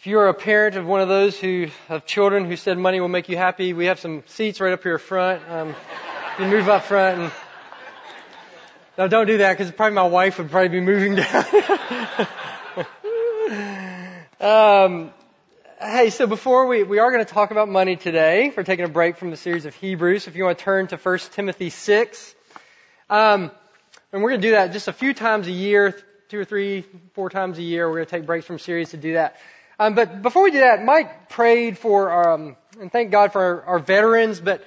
If you are a parent of one of those who have children who said money will make you happy, we have some seats right up here front. Um, you move up front and no, don't do that because probably my wife would probably be moving down. um, hey, so before we we are going to talk about money today, we're taking a break from the series of Hebrews. If you want to turn to 1 Timothy six, um, and we're going to do that just a few times a year, two or three, four times a year. We're going to take breaks from series to do that. Um, but before we do that, Mike prayed for, um, and thank God for our, our, veterans. But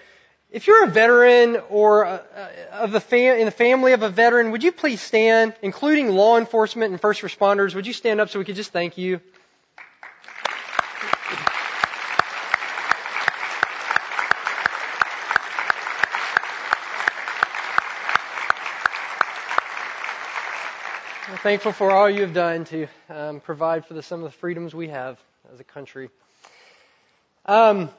if you're a veteran or a, a, of the fam- in the family of a veteran, would you please stand, including law enforcement and first responders? Would you stand up so we could just thank you? Thankful for all you have done to um, provide for the, some of the freedoms we have as a country. Um,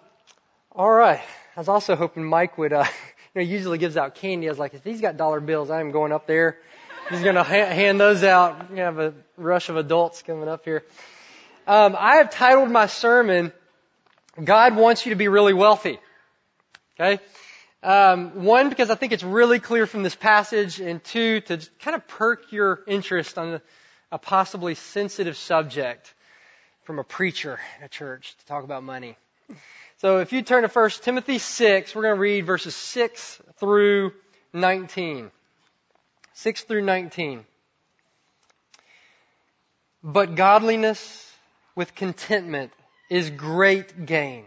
all right. I was also hoping Mike would, uh, you know, he usually gives out candy. I was like, if he's got dollar bills, I am going up there. He's going to ha- hand those out. We have a rush of adults coming up here. Um, I have titled my sermon, God wants you to be really wealthy. Okay? Um, one, because I think it's really clear from this passage, and two, to kind of perk your interest on a possibly sensitive subject from a preacher in a church to talk about money. So if you turn to 1 Timothy 6, we're going to read verses 6 through 19. 6 through 19. But godliness with contentment is great gain.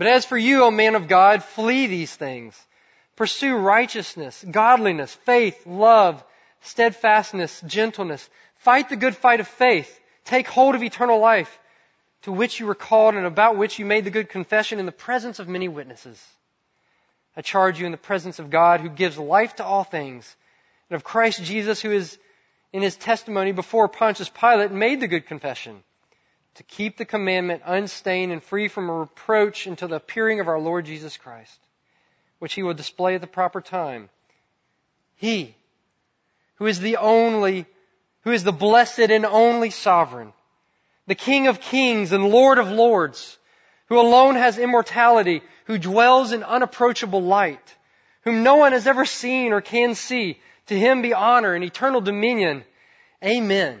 But as for you, O man of God, flee these things. Pursue righteousness, godliness, faith, love, steadfastness, gentleness. Fight the good fight of faith. Take hold of eternal life, to which you were called and about which you made the good confession in the presence of many witnesses. I charge you in the presence of God who gives life to all things, and of Christ Jesus who is in his testimony before Pontius Pilate made the good confession to keep the commandment unstained and free from reproach until the appearing of our Lord Jesus Christ, which he will display at the proper time. He, who is the only, who is the blessed and only sovereign, the King of kings and Lord of lords, who alone has immortality, who dwells in unapproachable light, whom no one has ever seen or can see, to him be honor and eternal dominion. Amen.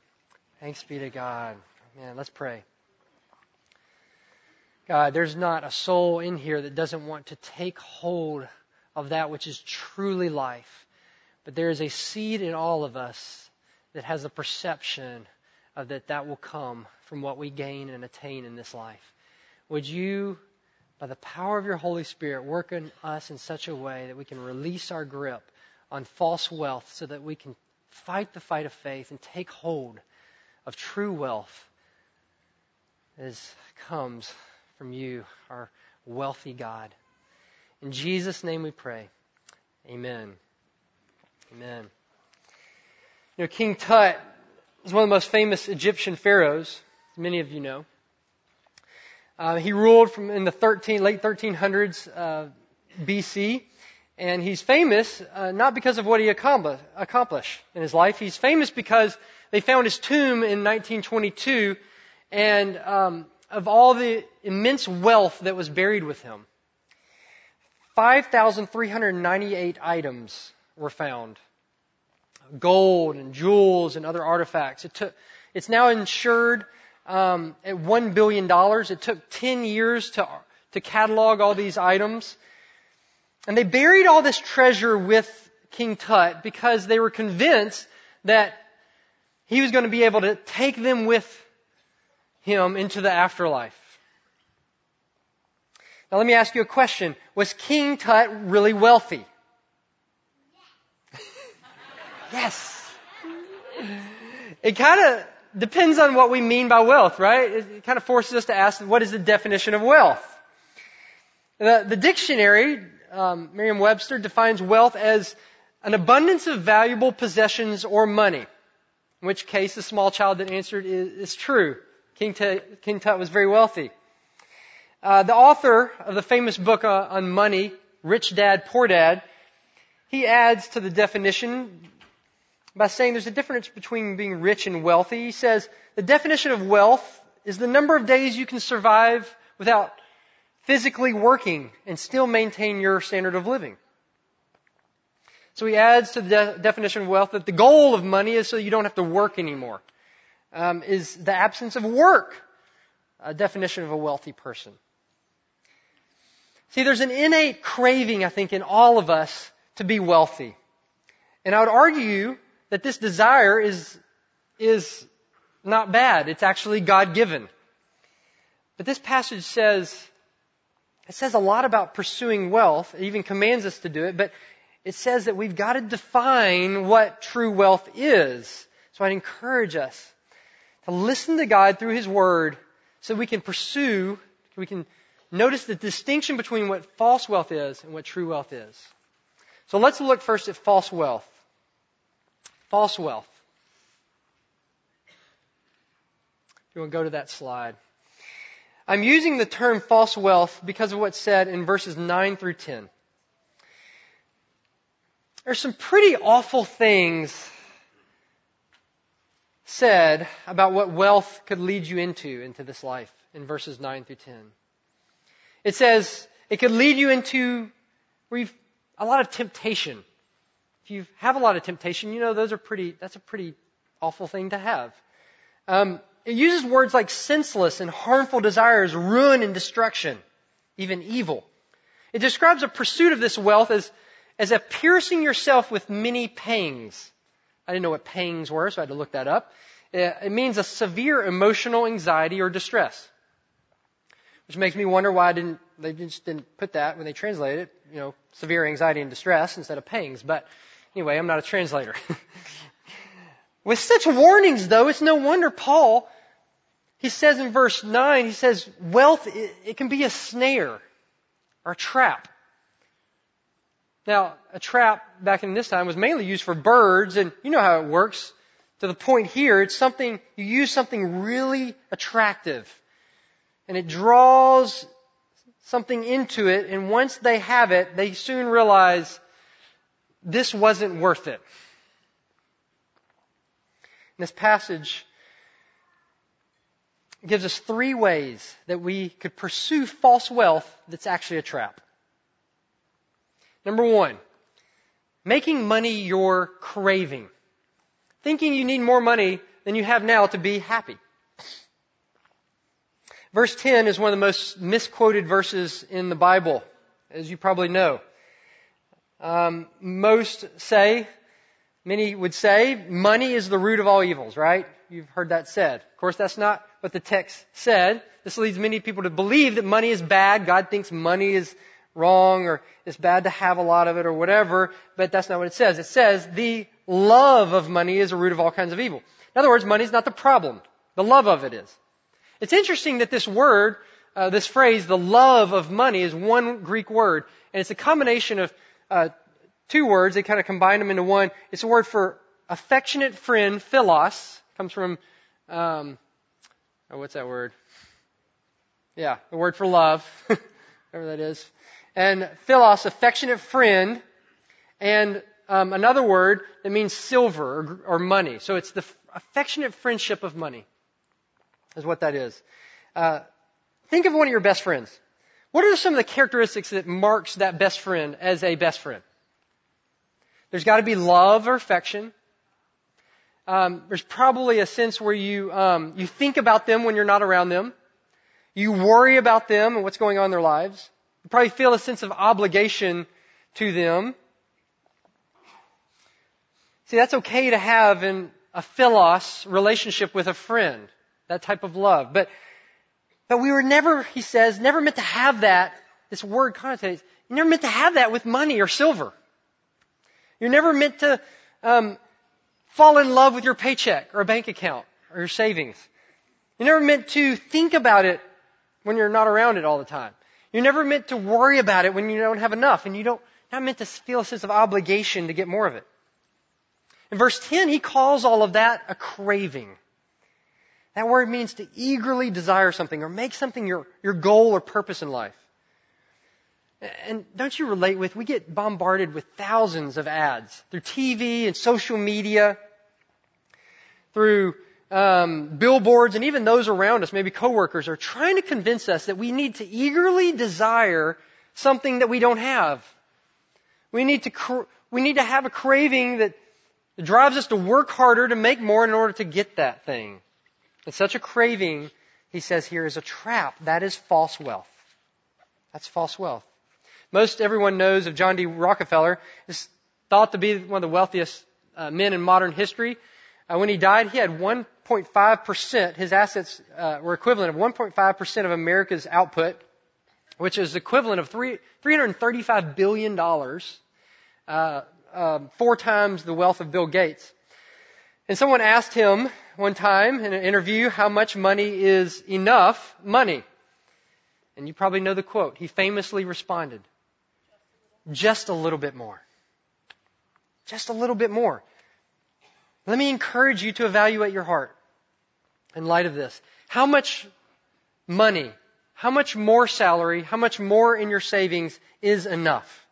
Thanks be to God. Man, let's pray. God, there's not a soul in here that doesn't want to take hold of that which is truly life. But there is a seed in all of us that has a perception of that that will come from what we gain and attain in this life. Would you, by the power of your Holy Spirit, work in us in such a way that we can release our grip on false wealth so that we can fight the fight of faith and take hold of true wealth is, comes from you, our wealthy God. In Jesus' name we pray. Amen. Amen. You know, King Tut is one of the most famous Egyptian pharaohs, many of you know. Uh, he ruled from in the 13, late 1300s uh, BC, and he's famous uh, not because of what he accomplished in his life. He's famous because they found his tomb in 1922, and um, of all the immense wealth that was buried with him, 5,398 items were found gold and jewels and other artifacts. It took, It's now insured um, at $1 billion. It took 10 years to, to catalog all these items. And they buried all this treasure with King Tut because they were convinced that he was going to be able to take them with him into the afterlife. Now let me ask you a question. Was King Tut really wealthy? yes. It kind of depends on what we mean by wealth, right? It kind of forces us to ask, what is the definition of wealth? The, the dictionary, um, Merriam-Webster, defines wealth as an abundance of valuable possessions or money. In which case, the small child that answered is, is true. King Tut, King Tut was very wealthy. Uh, the author of the famous book uh, on money, Rich Dad, Poor Dad, he adds to the definition by saying there's a difference between being rich and wealthy. He says the definition of wealth is the number of days you can survive without physically working and still maintain your standard of living. So he adds to the de- definition of wealth that the goal of money is so you don't have to work anymore. Um, is the absence of work a definition of a wealthy person? See, there's an innate craving, I think, in all of us to be wealthy. And I would argue that this desire is, is not bad. It's actually God given. But this passage says, it says a lot about pursuing wealth. It even commands us to do it, but it says that we've got to define what true wealth is. So I'd encourage us to listen to God through His Word so we can pursue, we can Notice the distinction between what false wealth is and what true wealth is. So let's look first at false wealth. False wealth. If you want to go to that slide. I'm using the term false wealth because of what's said in verses 9 through 10. There's some pretty awful things said about what wealth could lead you into, into this life in verses 9 through 10. It says it could lead you into where you've a lot of temptation. If you have a lot of temptation, you know those are pretty. That's a pretty awful thing to have. Um, it uses words like senseless and harmful desires, ruin and destruction, even evil. It describes a pursuit of this wealth as as a piercing yourself with many pangs. I didn't know what pangs were, so I had to look that up. Uh, it means a severe emotional anxiety or distress. Which makes me wonder why didn't they just didn't put that when they translated it, you know, severe anxiety and distress instead of pangs. But anyway, I'm not a translator. With such warnings though, it's no wonder Paul, he says in verse 9, he says, wealth, it, can be a snare or a trap. Now, a trap back in this time was mainly used for birds, and you know how it works. To the point here, it's something, you use something really attractive and it draws something into it, and once they have it, they soon realize this wasn't worth it. This passage gives us three ways that we could pursue false wealth that's actually a trap. Number one, making money your craving. Thinking you need more money than you have now to be happy. Verse 10 is one of the most misquoted verses in the Bible, as you probably know. Um, most say, many would say, money is the root of all evils, right? You've heard that said. Of course, that's not what the text said. This leads many people to believe that money is bad. God thinks money is wrong or it's bad to have a lot of it or whatever, but that's not what it says. It says the love of money is a root of all kinds of evil. In other words, money is not the problem. The love of it is. It's interesting that this word, uh, this phrase, the love of money, is one Greek word, and it's a combination of uh, two words. They kind of combine them into one. It's a word for affectionate friend, philos, comes from, um, oh, what's that word? Yeah, the word for love, whatever that is. And philos, affectionate friend, and um, another word that means silver or, or money. So it's the affectionate friendship of money is what that is. Uh, think of one of your best friends. What are some of the characteristics that marks that best friend as a best friend? There's got to be love or affection. Um, there's probably a sense where you um, you think about them when you're not around them. You worry about them and what's going on in their lives. You probably feel a sense of obligation to them. See, that's okay to have in a philos relationship with a friend, that type of love. But, but we were never, he says, never meant to have that, this word connotates, never meant to have that with money or silver. You're never meant to um, fall in love with your paycheck or a bank account or your savings. You're never meant to think about it when you're not around it all the time. You're never meant to worry about it when you don't have enough and you don't, not meant to feel a sense of obligation to get more of it. In verse 10, he calls all of that a craving. That word means to eagerly desire something or make something your, your goal or purpose in life. And don't you relate with, we get bombarded with thousands of ads through TV and social media, through um, billboards, and even those around us, maybe coworkers, are trying to convince us that we need to eagerly desire something that we don't have. We need to, cr- we need to have a craving that drives us to work harder to make more in order to get that thing. And such a craving, he says here, is a trap. That is false wealth. That's false wealth. Most everyone knows of John D. Rockefeller. Is thought to be one of the wealthiest uh, men in modern history. Uh, when he died, he had 1.5%, his assets uh, were equivalent of 1.5% of America's output, which is equivalent of three, $335 billion. Uh, um, four times the wealth of Bill Gates. And someone asked him one time in an interview how much money is enough money. And you probably know the quote. He famously responded, just a little bit more. Just a little bit more. Let me encourage you to evaluate your heart in light of this. How much money, how much more salary, how much more in your savings is enough?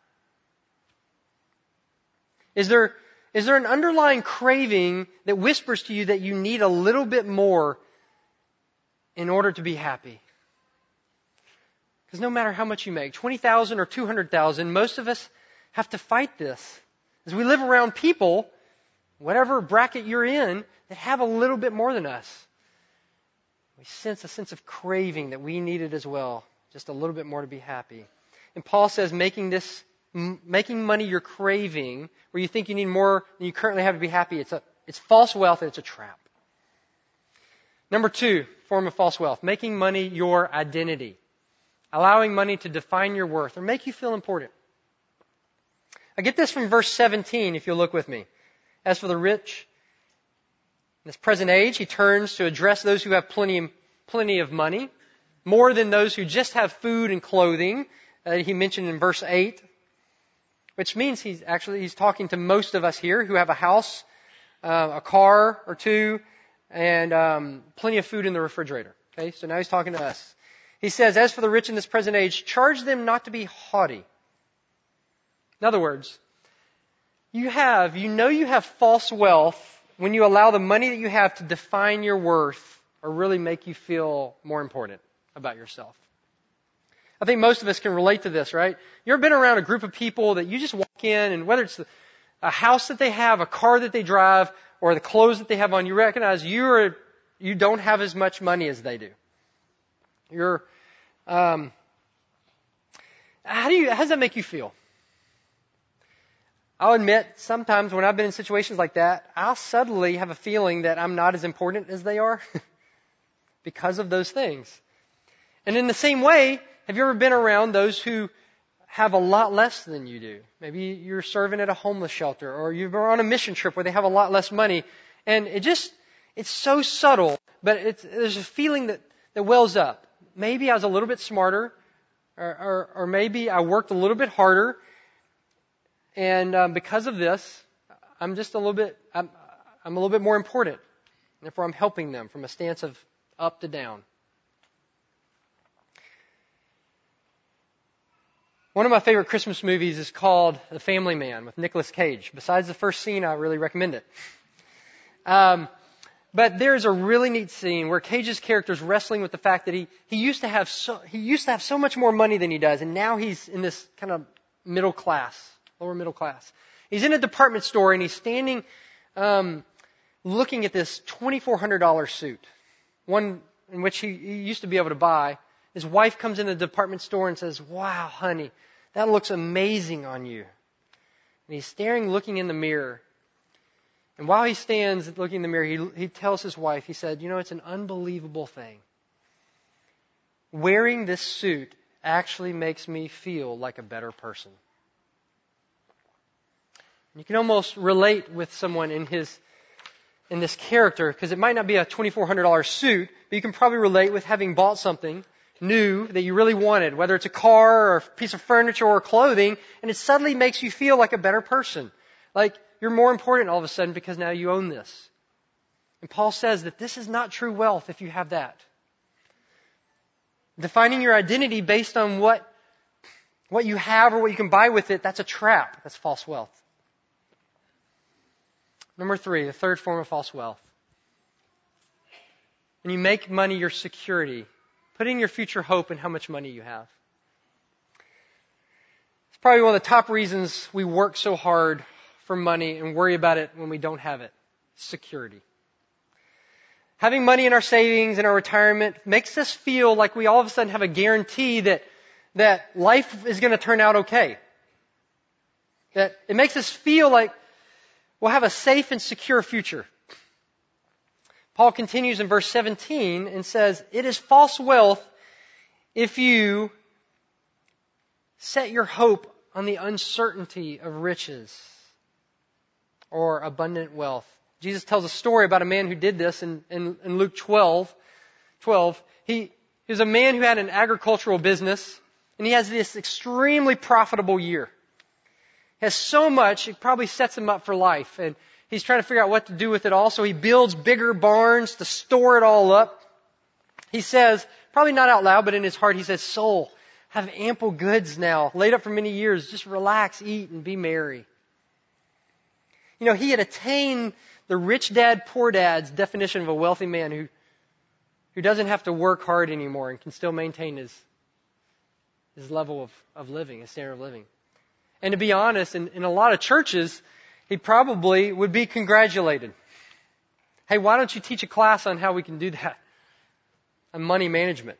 Is there, is there an underlying craving that whispers to you that you need a little bit more in order to be happy? Because no matter how much you make, 20,000 or 200,000, most of us have to fight this. As we live around people, whatever bracket you're in, that have a little bit more than us. We sense a sense of craving that we need it as well, just a little bit more to be happy. And Paul says making this making money your craving, where you think you need more than you currently have to be happy, it's, a, it's false wealth and it's a trap. Number two, form of false wealth, making money your identity. Allowing money to define your worth or make you feel important. I get this from verse 17, if you'll look with me. As for the rich, in this present age, he turns to address those who have plenty, plenty of money, more than those who just have food and clothing, uh, he mentioned in verse 8 which means he's actually he's talking to most of us here who have a house, uh, a car or two, and um, plenty of food in the refrigerator. Okay, so now he's talking to us. He says, "As for the rich in this present age, charge them not to be haughty." In other words, you have, you know, you have false wealth when you allow the money that you have to define your worth or really make you feel more important about yourself. I think most of us can relate to this, right? You ever been around a group of people that you just walk in and whether it's a house that they have, a car that they drive, or the clothes that they have on, you recognize you are, you don't have as much money as they do. You're, um, how do you, how does that make you feel? I'll admit, sometimes when I've been in situations like that, I'll suddenly have a feeling that I'm not as important as they are because of those things. And in the same way, have you ever been around those who have a lot less than you do? Maybe you're serving at a homeless shelter or you've been on a mission trip where they have a lot less money and it just, it's so subtle, but it's, there's a feeling that, that wells up. Maybe I was a little bit smarter or, or, or maybe I worked a little bit harder and um, because of this, I'm just a little bit, I'm, I'm a little bit more important. And Therefore, I'm helping them from a stance of up to down. One of my favorite Christmas movies is called The Family Man with Nicolas Cage. Besides the first scene, I really recommend it. Um, but there's a really neat scene where Cage's character is wrestling with the fact that he, he used to have so, he used to have so much more money than he does, and now he's in this kind of middle class, lower middle class. He's in a department store and he's standing, um, looking at this $2,400 suit, one in which he, he used to be able to buy. His wife comes in the department store and says, Wow, honey, that looks amazing on you. And he's staring, looking in the mirror. And while he stands looking in the mirror, he, he tells his wife, he said, You know, it's an unbelievable thing. Wearing this suit actually makes me feel like a better person. You can almost relate with someone in his in this character because it might not be a $2400 suit, but you can probably relate with having bought something new that you really wanted, whether it's a car or a piece of furniture or clothing, and it suddenly makes you feel like a better person. Like you're more important all of a sudden because now you own this. And Paul says that this is not true wealth if you have that. Defining your identity based on what, what you have or what you can buy with it, that's a trap. That's false wealth. Number three, the third form of false wealth. When you make money your security, putting your future hope in how much money you have. It's probably one of the top reasons we work so hard for money and worry about it when we don't have it. Security. Having money in our savings and our retirement makes us feel like we all of a sudden have a guarantee that, that life is going to turn out okay. That it makes us feel like we'll have a safe and secure future. Paul continues in verse 17 and says, It is false wealth if you set your hope on the uncertainty of riches or abundant wealth. Jesus tells a story about a man who did this in, in, in Luke 12. 12. He, he was a man who had an agricultural business, and he has this extremely profitable year has so much, it probably sets him up for life. And he's trying to figure out what to do with it all, so he builds bigger barns to store it all up. He says, probably not out loud, but in his heart, he says, Soul, have ample goods now, laid up for many years. Just relax, eat, and be merry. You know, he had attained the rich dad, poor dad's definition of a wealthy man who, who doesn't have to work hard anymore and can still maintain his, his level of, of living, his standard of living. And to be honest, in, in a lot of churches, he probably would be congratulated. Hey, why don't you teach a class on how we can do that? On money management.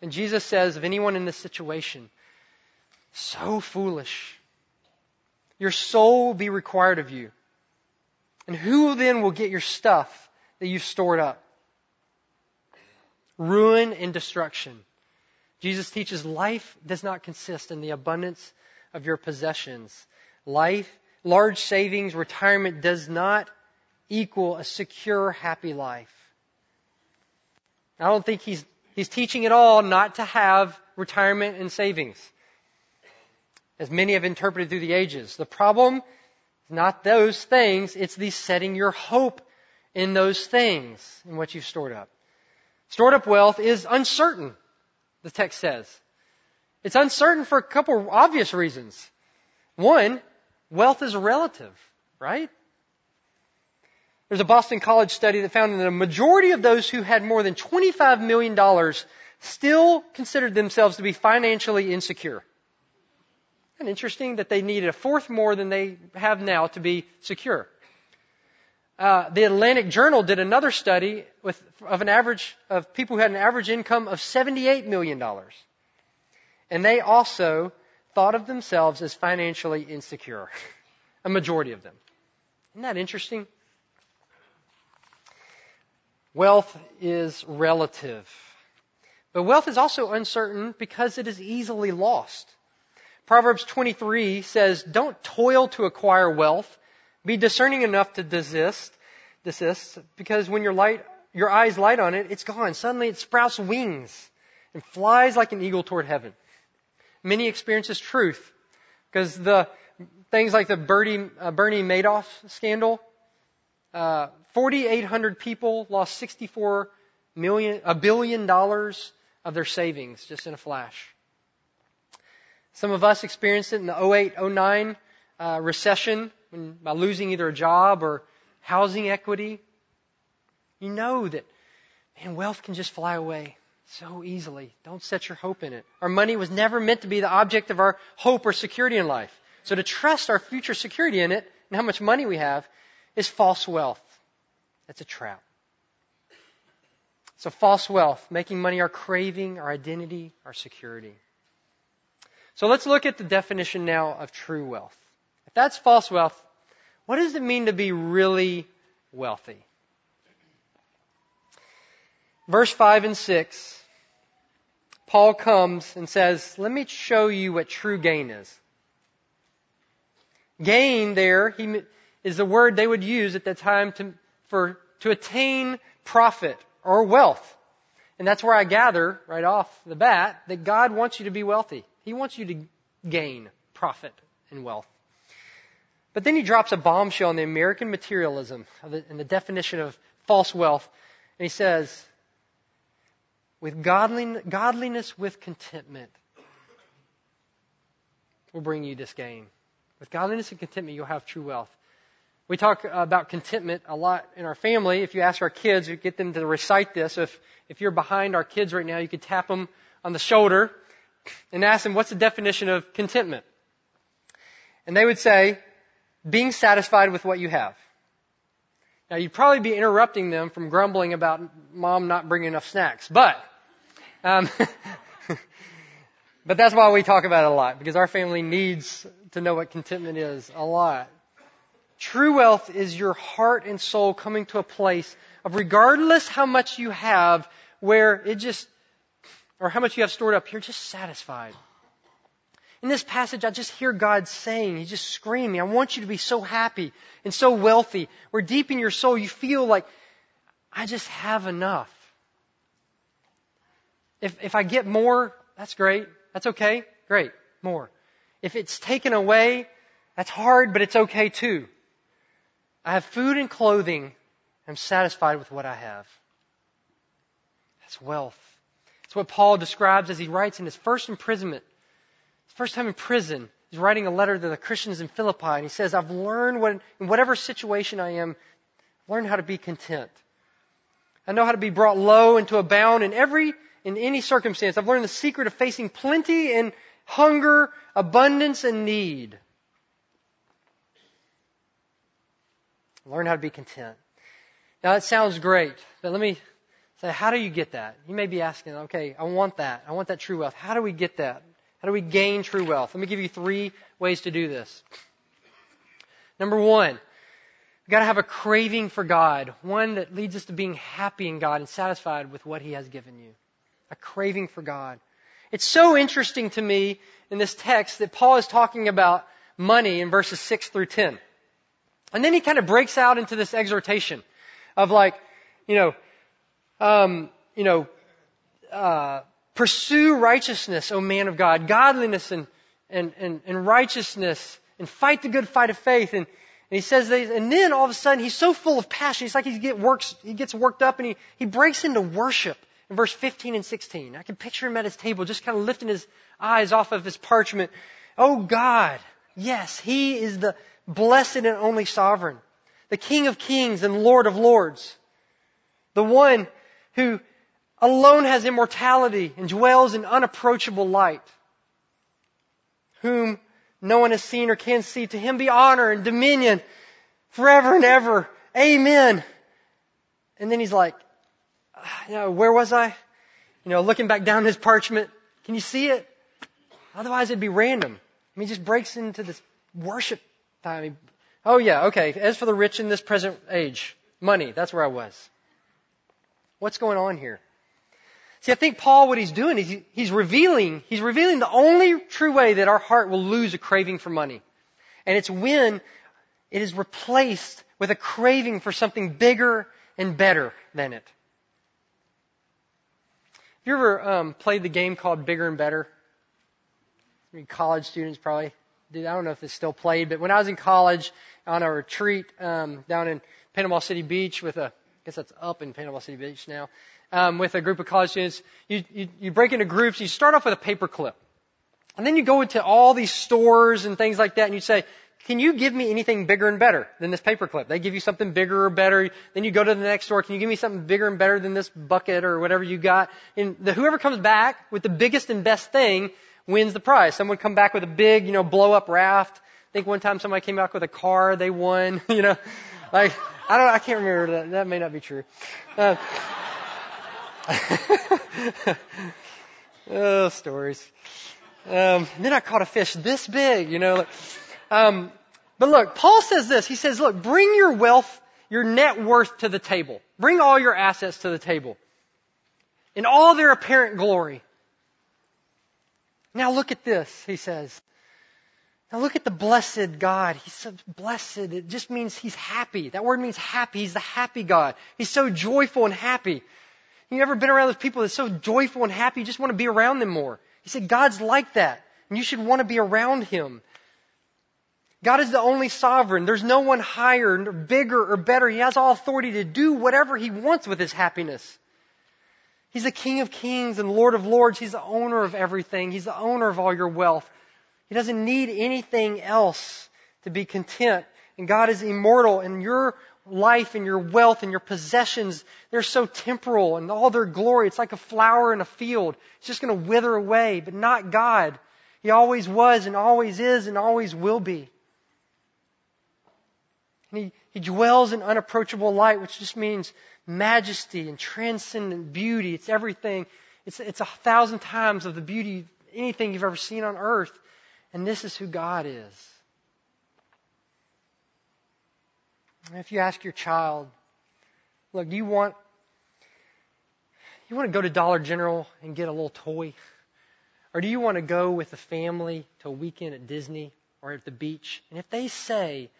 And Jesus says of anyone in this situation, so foolish. Your soul will be required of you. And who then will get your stuff that you've stored up? Ruin and destruction. Jesus teaches life does not consist in the abundance of your possessions. Life, large savings, retirement does not equal a secure, happy life. I don't think he's, he's teaching at all not to have retirement and savings, as many have interpreted through the ages. The problem is not those things, it's the setting your hope in those things, in what you've stored up. Stored up wealth is uncertain the text says. It's uncertain for a couple of obvious reasons. One, wealth is relative, right? There's a Boston College study that found that a majority of those who had more than $25 million still considered themselves to be financially insecure. Interesting that they needed a fourth more than they have now to be secure. Uh, the Atlantic Journal did another study with, of an average of people who had an average income of $78 million. And they also thought of themselves as financially insecure. a majority of them. Isn't that interesting? Wealth is relative. But wealth is also uncertain because it is easily lost. Proverbs 23 says, don't toil to acquire wealth be discerning enough to desist, desist, because when your light, your eyes light on it, it's gone. Suddenly it sprouts wings and flies like an eagle toward heaven. Many experiences truth because the things like the Bernie, uh, Bernie Madoff scandal, uh, 4,800 people lost 64 million, a billion dollars of their savings just in a flash. Some of us experienced it in the 08, 09 uh, recession when, by losing either a job or housing equity. You know that, man, wealth can just fly away so easily. Don't set your hope in it. Our money was never meant to be the object of our hope or security in life. So to trust our future security in it and how much money we have is false wealth. It's a trap. So false wealth, making money our craving, our identity, our security. So let's look at the definition now of true wealth. If that's false wealth, what does it mean to be really wealthy? Verse 5 and 6, Paul comes and says, let me show you what true gain is. Gain there he, is the word they would use at that time to, for, to attain profit or wealth. And that's where I gather right off the bat that God wants you to be wealthy. He wants you to gain profit and wealth. But then he drops a bombshell on the American materialism and the definition of false wealth. And he says, with godliness with contentment will bring you this gain. With godliness and contentment, you'll have true wealth. We talk about contentment a lot in our family. If you ask our kids, we get them to recite this. If, if you're behind our kids right now, you could tap them on the shoulder and ask them, what's the definition of contentment? And they would say, being satisfied with what you have. Now you'd probably be interrupting them from grumbling about mom not bringing enough snacks, but, um, but that's why we talk about it a lot because our family needs to know what contentment is a lot. True wealth is your heart and soul coming to a place of regardless how much you have, where it just, or how much you have stored up, you're just satisfied. In this passage, I just hear God saying, He's just screaming, I want you to be so happy and so wealthy, where deep in your soul you feel like, I just have enough. If, if I get more, that's great. That's okay. Great. More. If it's taken away, that's hard, but it's okay too. I have food and clothing. I'm satisfied with what I have. That's wealth. It's what Paul describes as he writes in his first imprisonment his first time in prison, he's writing a letter to the Christians in Philippi, and he says, I've learned what, in whatever situation I am, learned how to be content. I know how to be brought low and to abound in every, in any circumstance. I've learned the secret of facing plenty and hunger, abundance and need. Learn how to be content. Now that sounds great, but let me how do you get that? You may be asking, okay, I want that. I want that true wealth. How do we get that? How do we gain true wealth? Let me give you three ways to do this. Number one, we've got to have a craving for God, one that leads us to being happy in God and satisfied with what He has given you. A craving for God. It's so interesting to me in this text that Paul is talking about money in verses 6 through 10. And then he kind of breaks out into this exhortation of like, you know, um, you know, uh, Pursue righteousness, O man of God, godliness and, and, and, and righteousness, and fight the good fight of faith. And, and he says, and then all of a sudden he's so full of passion. It's like he, get works, he gets worked up and he, he breaks into worship in verse 15 and 16. I can picture him at his table, just kind of lifting his eyes off of his parchment. Oh God, yes, he is the blessed and only sovereign, the King of kings and Lord of lords, the one who alone has immortality and dwells in unapproachable light, whom no one has seen or can see. To him be honor and dominion forever and ever. Amen. And then he's like, ah, you know, where was I? You know, looking back down his parchment. Can you see it? Otherwise it'd be random. I mean, he just breaks into this worship time. Oh yeah, okay. As for the rich in this present age, money, that's where I was. What's going on here? See, I think Paul, what he's doing is he's revealing, he's revealing the only true way that our heart will lose a craving for money. And it's when it is replaced with a craving for something bigger and better than it. Have you ever um, played the game called Bigger and Better? I mean, college students probably did. I don't know if it's still played, but when I was in college on a retreat um, down in Panama City Beach with a, guess that's up in Panama City Beach now um, with a group of college students, you, you, you break into groups. You start off with a paper clip. And then you go into all these stores and things like that and you say, can you give me anything bigger and better than this paperclip? They give you something bigger or better. Then you go to the next store. Can you give me something bigger and better than this bucket or whatever you got? And the, whoever comes back with the biggest and best thing wins the prize. Someone come back with a big, you know, blow up raft. I think one time somebody came back with a car. They won, you know. Like, I don't, I can't remember that. That may not be true. Uh, oh, stories. Um, then I caught a fish this big, you know. Um, but look, Paul says this. He says, look, bring your wealth, your net worth to the table. Bring all your assets to the table. In all their apparent glory. Now look at this, he says. Now look at the blessed God. He's so blessed. It just means he's happy. That word means happy. He's the happy God. He's so joyful and happy. You ever been around those people that's so joyful and happy, you just want to be around them more. He said, God's like that. And you should want to be around him. God is the only sovereign. There's no one higher, or bigger, or better. He has all authority to do whatever he wants with his happiness. He's the King of kings and Lord of lords. He's the owner of everything. He's the owner of all your wealth. He doesn't need anything else to be content. And God is immortal and your life and your wealth and your possessions, they're so temporal and all their glory. It's like a flower in a field. It's just going to wither away, but not God. He always was and always is and always will be. And he, he dwells in unapproachable light, which just means majesty and transcendent beauty. It's everything. It's, it's a thousand times of the beauty, anything you've ever seen on earth. And this is who God is. If you ask your child, look, do you want you want to go to Dollar General and get a little toy? Or do you want to go with the family to a weekend at Disney or at the beach? And if they say,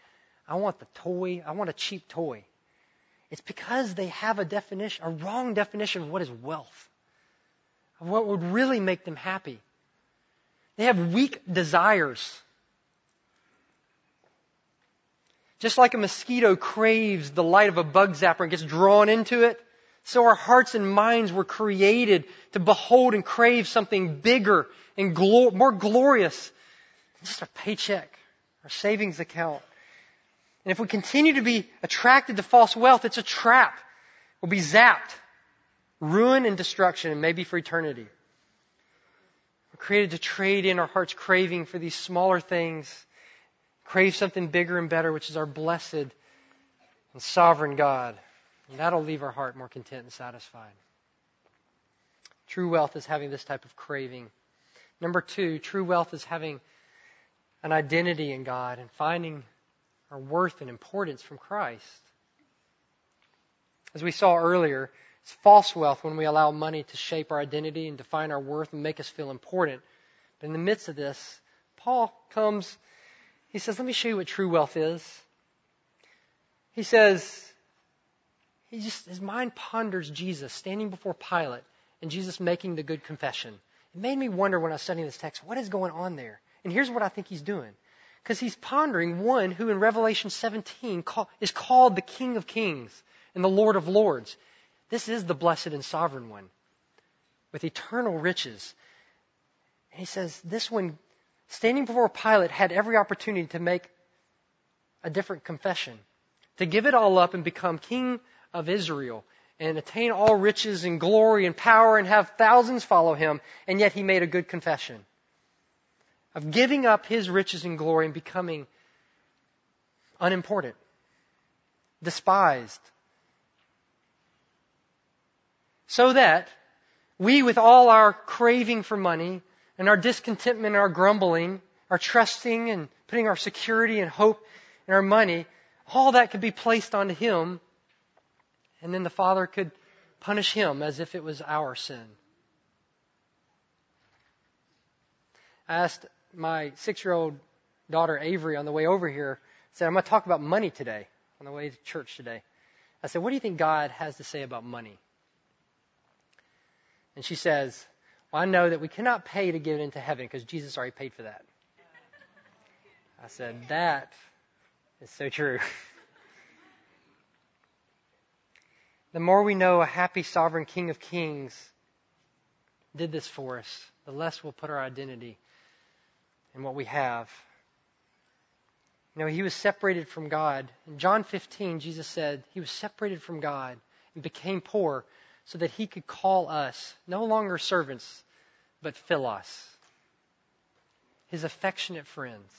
I want the toy, I want a cheap toy, it's because they have a definition, a wrong definition of what is wealth, of what would really make them happy. They have weak desires. Just like a mosquito craves the light of a bug zapper and gets drawn into it, so our hearts and minds were created to behold and crave something bigger and more glorious than just our paycheck, our savings account. And if we continue to be attracted to false wealth, it's a trap. We'll be zapped. Ruin and destruction, and maybe for eternity. Created to trade in our heart's craving for these smaller things crave something bigger and better, which is our blessed and sovereign God. And that'll leave our heart more content and satisfied. True wealth is having this type of craving. Number two, true wealth is having an identity in God and finding our worth and importance from Christ. As we saw earlier, it's false wealth when we allow money to shape our identity and define our worth and make us feel important. But in the midst of this, Paul comes he says, Let me show you what true wealth is. He says, he just, his mind ponders Jesus standing before Pilate and Jesus making the good confession. It made me wonder when I was studying this text, what is going on there? And here's what I think he's doing. Because he's pondering one who in Revelation 17 call, is called the King of Kings and the Lord of Lords. This is the blessed and sovereign one with eternal riches. And he says, this one standing before Pilate, had every opportunity to make a different confession, to give it all up and become king of Israel and attain all riches and glory and power and have thousands follow him, and yet he made a good confession of giving up his riches and glory and becoming unimportant, despised. So that we, with all our craving for money, and our discontentment and our grumbling, our trusting and putting our security and hope in our money, all that could be placed onto Him, and then the Father could punish Him as if it was our sin. I asked my six year old daughter Avery on the way over here, said, I'm going to talk about money today, on the way to church today. I said, What do you think God has to say about money? And she says, well, I know that we cannot pay to get into heaven because Jesus already paid for that. I said, That is so true. the more we know a happy sovereign King of Kings did this for us, the less we'll put our identity in what we have. You know, he was separated from God. In John 15, Jesus said he was separated from God and became poor so that he could call us no longer servants, but philos, his affectionate friends.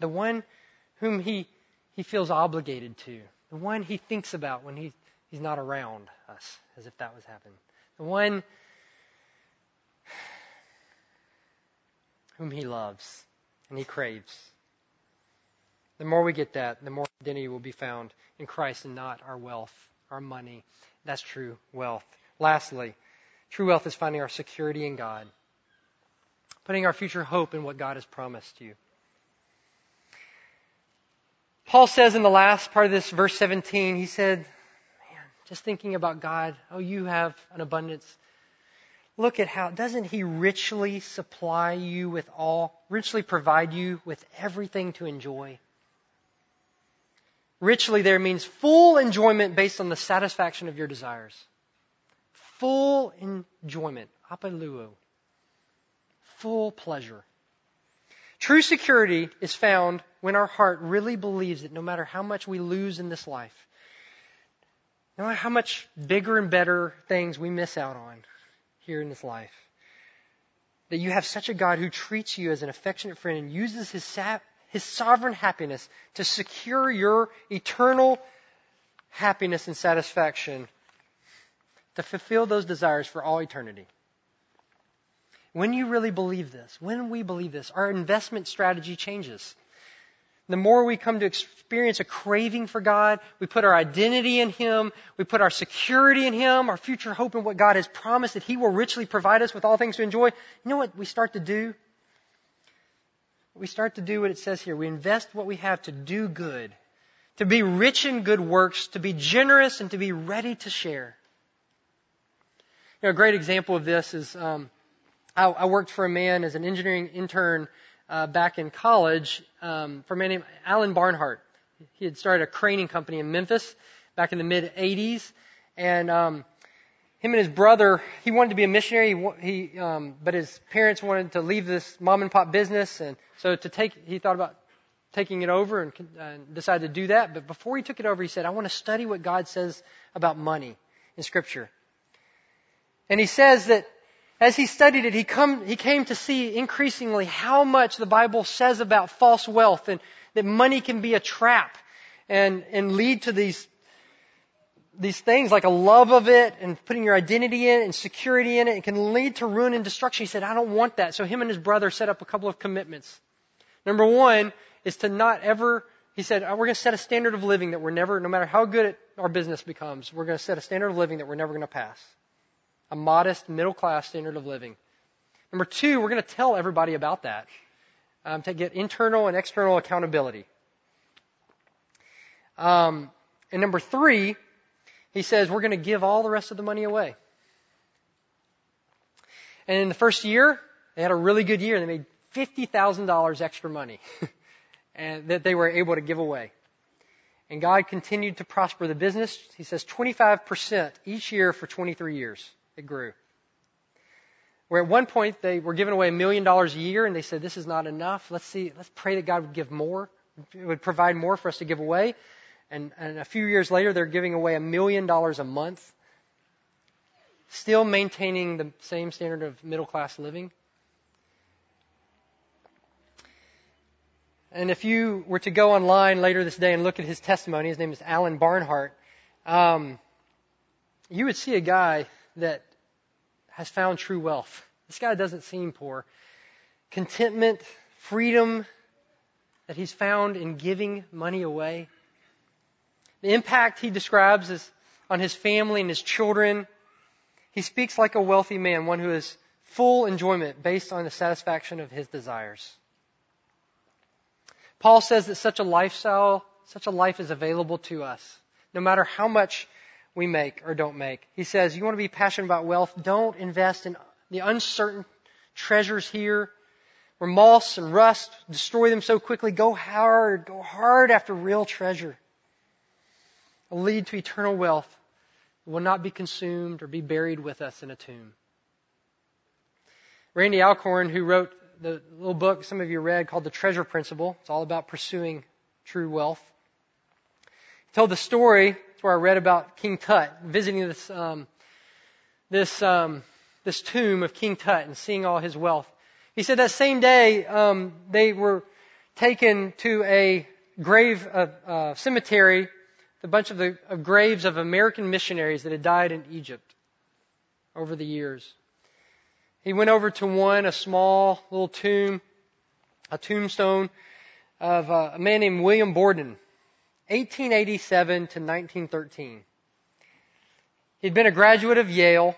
The one whom he, he feels obligated to, the one he thinks about when he, he's not around us, as if that was happening, the one whom he loves and he craves. The more we get that, the more identity will be found in Christ and not our wealth, our money. That's true wealth. Lastly, true wealth is finding our security in God, putting our future hope in what God has promised you. Paul says in the last part of this, verse 17, he said, Man, just thinking about God, oh, you have an abundance. Look at how, doesn't he richly supply you with all, richly provide you with everything to enjoy? Richly there means full enjoyment based on the satisfaction of your desires. Full enjoyment. Apaluo. Full pleasure. True security is found when our heart really believes that no matter how much we lose in this life, no matter how much bigger and better things we miss out on here in this life, that you have such a God who treats you as an affectionate friend and uses his, his sovereign happiness to secure your eternal happiness and satisfaction, to fulfill those desires for all eternity. When you really believe this, when we believe this, our investment strategy changes. The more we come to experience a craving for God, we put our identity in Him, we put our security in Him, our future hope in what God has promised that He will richly provide us with all things to enjoy. You know what we start to do? We start to do what it says here. We invest what we have to do good, to be rich in good works, to be generous, and to be ready to share. You know, a great example of this is um, I, I worked for a man as an engineering intern uh, back in college um, for a man named Alan Barnhart. He had started a craning company in Memphis back in the mid 80s, and um, him and his brother, he wanted to be a missionary. He, he um, but his parents wanted to leave this mom and pop business, and so to take, he thought about taking it over and, and decided to do that. But before he took it over, he said, "I want to study what God says about money in Scripture." And he says that as he studied it, he, come, he came to see increasingly how much the Bible says about false wealth and that money can be a trap and, and lead to these, these things like a love of it and putting your identity in it and security in it. It can lead to ruin and destruction. He said, I don't want that. So him and his brother set up a couple of commitments. Number one is to not ever, he said, we're going to set a standard of living that we're never, no matter how good our business becomes, we're going to set a standard of living that we're never going to pass a modest middle class standard of living. Number two, we're going to tell everybody about that um, to get internal and external accountability. Um, and number three, he says we're going to give all the rest of the money away. And in the first year, they had a really good year. They made $50,000 extra money and that they were able to give away. And God continued to prosper the business. He says 25% each year for 23 years. It grew. Where at one point they were giving away a million dollars a year and they said, this is not enough. Let's see, let's pray that God would give more, it would provide more for us to give away. And, and a few years later, they're giving away a million dollars a month, still maintaining the same standard of middle class living. And if you were to go online later this day and look at his testimony, his name is Alan Barnhart, um, you would see a guy that has found true wealth. This guy doesn't seem poor. Contentment, freedom that he's found in giving money away. The impact he describes is on his family and his children. He speaks like a wealthy man, one who has full enjoyment based on the satisfaction of his desires. Paul says that such a lifestyle, such a life is available to us, no matter how much we make or don't make. He says, you want to be passionate about wealth? Don't invest in the uncertain treasures here where moss and rust destroy them so quickly. Go hard, go hard after real treasure. Lead to eternal wealth. Will not be consumed or be buried with us in a tomb. Randy Alcorn, who wrote the little book some of you read called The Treasure Principle, it's all about pursuing true wealth. He told the story where I read about King Tut, visiting this um, this um, this tomb of King Tut and seeing all his wealth. He said that same day um, they were taken to a grave cemetery, a bunch of the of graves of American missionaries that had died in Egypt over the years. He went over to one, a small little tomb, a tombstone of uh, a man named William Borden, 1887 to 1913. He'd been a graduate of Yale,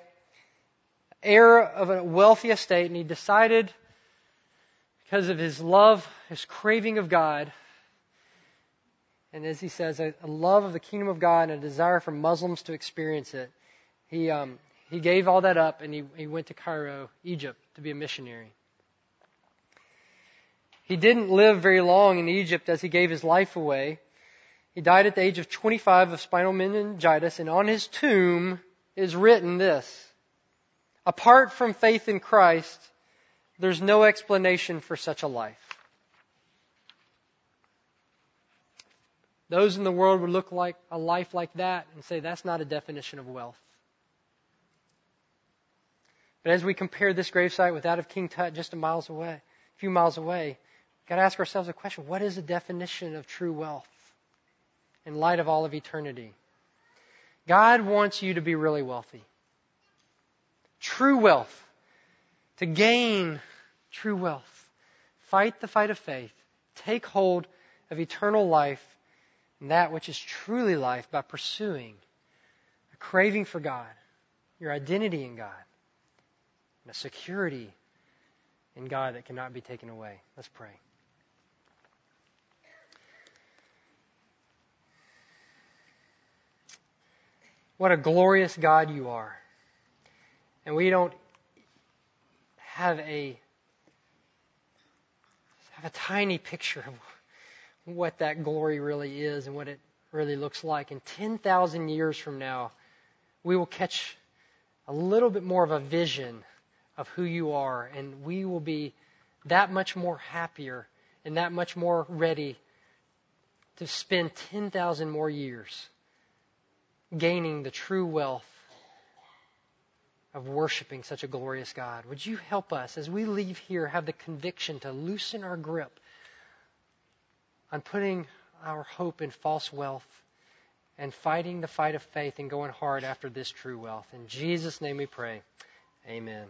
heir of a wealthy estate, and he decided, because of his love, his craving of God, and as he says, a, love of the kingdom of God and a desire for Muslims to experience it, he, um, he gave all that up and he, he went to Cairo, Egypt, to be a missionary. He didn't live very long in Egypt as he gave his life away. He died at the age of 25 of spinal meningitis, and on his tomb is written this Apart from faith in Christ, there's no explanation for such a life. Those in the world would look like a life like that and say that's not a definition of wealth. But as we compare this gravesite with that of King Tut just a miles away, a few miles away, we've got to ask ourselves a question. What is the definition of true wealth in light of all of eternity? God wants you to be really wealthy. True wealth. To gain true wealth. Fight the fight of faith. Take hold of eternal life and that which is truly life by pursuing a craving for God, your identity in God and a security in God that cannot be taken away. Let's pray. What a glorious God you are. And we don't have a have a tiny picture of what that glory really is and what it really looks like. And 10,000 years from now, we will catch a little bit more of a vision of who you are, and we will be that much more happier and that much more ready to spend 10,000 more years gaining the true wealth of worshiping such a glorious God. Would you help us as we leave here have the conviction to loosen our grip on putting our hope in false wealth and fighting the fight of faith and going hard after this true wealth? In Jesus' name we pray. Amen.